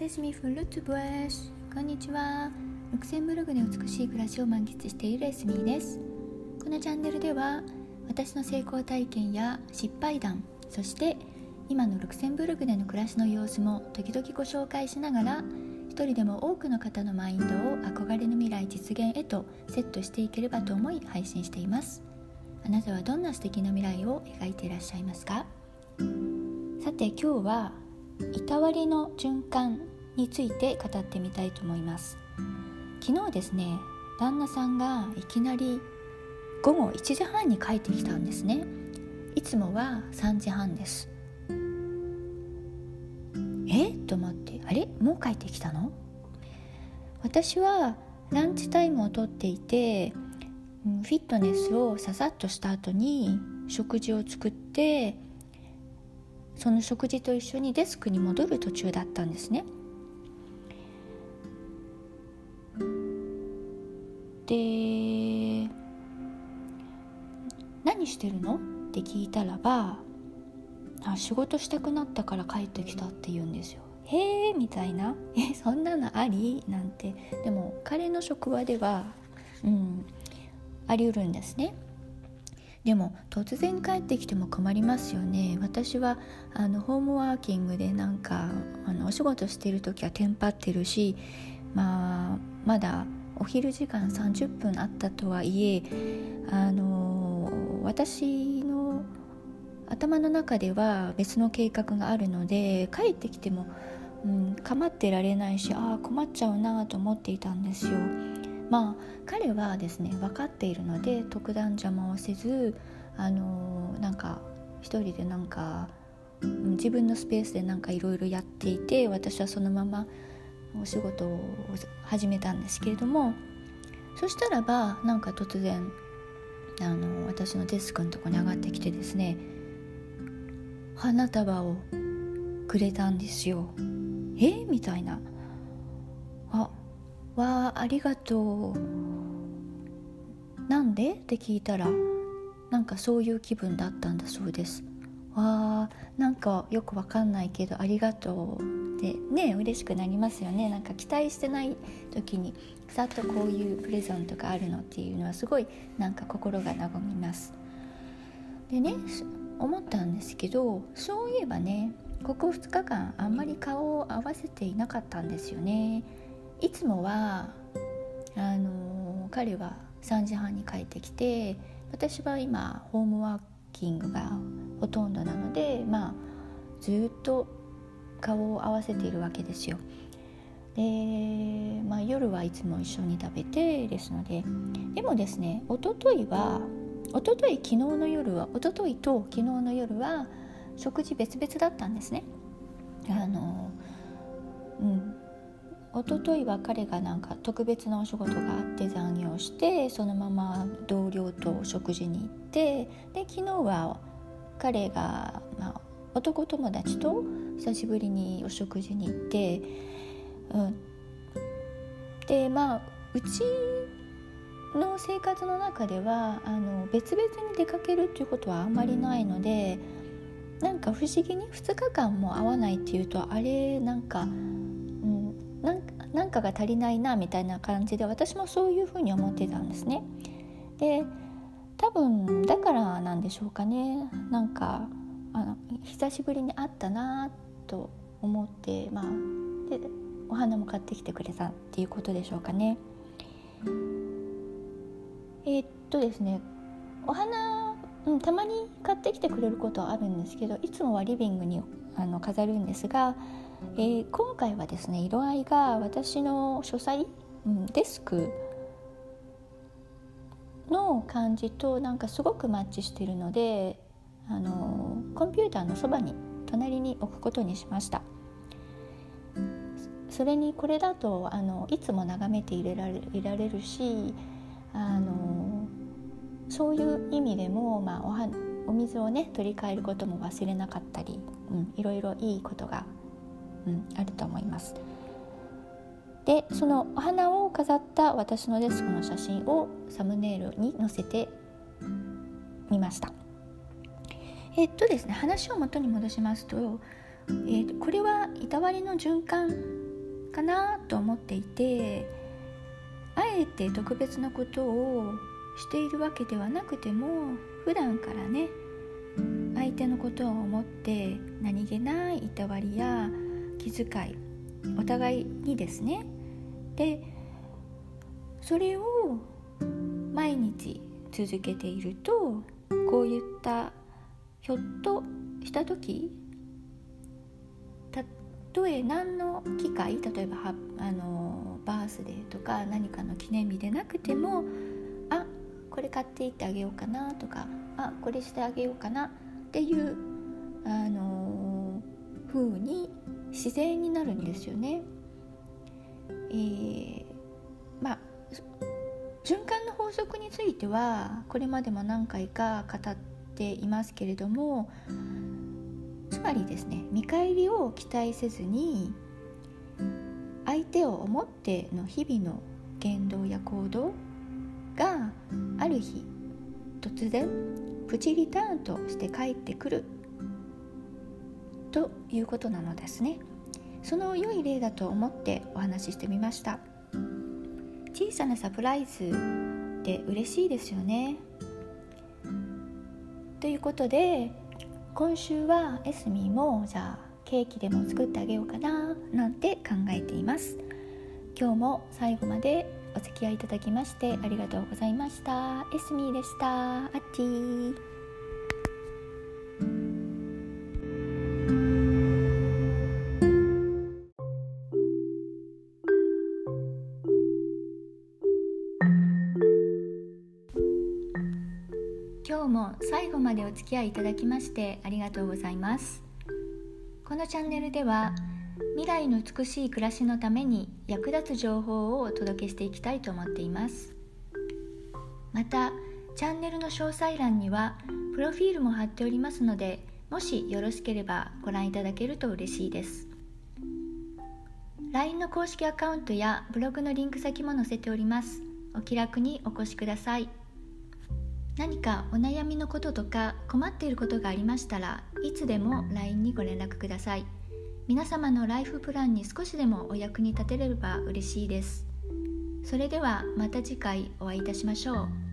セスミフルツブエスこんにちは。ルクセンブルグで美しい暮らしを満喫しているエスミーです。このチャンネルでは私の成功体験や失敗談そして今のルクセンブルグでの暮らしの様子も時々ご紹介しながら一人でも多くの方のマインドを憧れの未来実現へとセットしていければと思い配信しています。あなたはどんな素敵な未来を描いていらっしゃいますか？さて今日はいたわりの循環について語ってみたいと思います。昨日ですね旦那さんがいきなり午後1時半に帰ってきたんですね。いつもは3時半です。え？と思って。あれ？もう帰ってきたの？私はランチタイムをとっていてフィットネスをささっとした後に食事を作ってその食事と一緒にデスクに戻る途中だったんですね。で「何してるの?」って聞いたらばあ「仕事したくなったから帰ってきた」って言うんですよ。へえみたいな「えそんなのあり?」なんてでも彼の職場では、うん、ありうるんですね。でも突然帰ってきても困りますよね私はあのホームワーキングでなんかあのお仕事してる時はテンパってるし、まあ、まだお昼時間30分あったとはいえあの私の頭の中では別の計画があるので帰ってきても、うん、構ってられないしああ困っちゃうなと思っていたんですよ。まあ彼はですね分かっているので特段邪魔をせずあのなんか一人でなんか自分のスペースでなんかいろいろやっていて私はそのままお仕事を始めたんですけれどもそしたらばなんか突然あの私のデスクのとこに上がってきてですね花束をくれたんですよ。え？みたいな。わあありがとう。なんで？って聞いたらなんかそういう気分だったんだそうです。わあなんかよくわかんないけどありがとうってね嬉しくなりますよね。なんか期待してない時にさっとこういうプレゼントがあるのっていうのはすごいなんか心が和みます。でね思ったんですけどそういえばねここ2日間あんまり顔を合わせていなかったんですよね。いつもはあの彼は3時半に帰ってきて私は今ホームワーキングがほとんどなのでまあずっと顔を合わせているわけですよ。で、まあ、夜はいつも一緒に食べてですのででもですね一昨日は一昨日昨日の夜は一昨日と昨日の夜は食事別々だったんですね。あのうん一昨日は彼がなんか特別なお仕事があって残業してそのまま同僚と食事に行ってで昨日は彼が、まあ、男友達と久しぶりにお食事に行って、うん、でまあうちの生活の中ではあの別々に出かけるっていうことはあんまりないのでなんか不思議に2日間も会わないっていうとあれなんかなんかが足りないなみたいな感じで私もそういうふうに思ってたんですね。で多分だからなんでしょうかねなんかあの久しぶりに会ったなと思ってまあでお花も買ってきてくれたっていうことでしょうかね。えー、っとですねお花、うん、たまに買ってきてくれることはあるんですけどいつもはリビングにあの飾るんですがえー、今回はですね色合いが私の書斎、うん、デスクの感じとなんかすごくマッチしているのであのコンピューターのそばに隣に置くことにしました。それにこれだとあのいつも眺めていられいられるしあのそういう意味でも、まあ、おはお水をね取り替えることも忘れなかったり、うん、いろいろいいことがうん、あると思います。でそのお花を飾った私のデスクの写真をサムネイルに載せてみました。えっとですね話を元に戻しますと、えー、これはいたわりの循環かなと思っていてあえて特別なことをしているわけではなくても普段からね相手のことを思って何気ないいたわりや気遣いお互いにですね。でそれを毎日続けているとこういったひょっとした時たとえ何の機会例えばはあのバースデーとか何かの記念日でなくてもあこれ買っていってあげようかなとかあこれしてあげようかなっていうあの風に自然になるんですよね。えー、まあ循環の法則についてはこれまでも何回か語っていますけれどもつまりですね見返りを期待せずに相手を思っての日々の言動や行動がある日突然プチリターンとして帰ってくるということなのですね。その良い例だと思ってお話ししてみました。小さなサプライズって嬉しいですよね。ということで今週はエスミーもじゃあケーキでも作ってあげようかななんて考えています。今日も最後までお付き合いいただきましてありがとうございました。エスミーでした。アッチー。も最後までお付き合いいただきましてありがとうございます。このチャンネルでは未来の美しい暮らしのために役立つ情報をお届けしていきたいと思っています。またチャンネルの詳細欄にはプロフィールも貼っておりますのでもしよろしければご覧いただけると嬉しいです。LINE の公式アカウントやブログのリンク先も載せております。お気楽にお越しください。何かお悩みのこととか困っていることがありましたらいつでも LINE にご連絡ください。皆様のライフプランに少しでもお役に立てれば嬉しいです。それではまた次回お会いいたしましょう。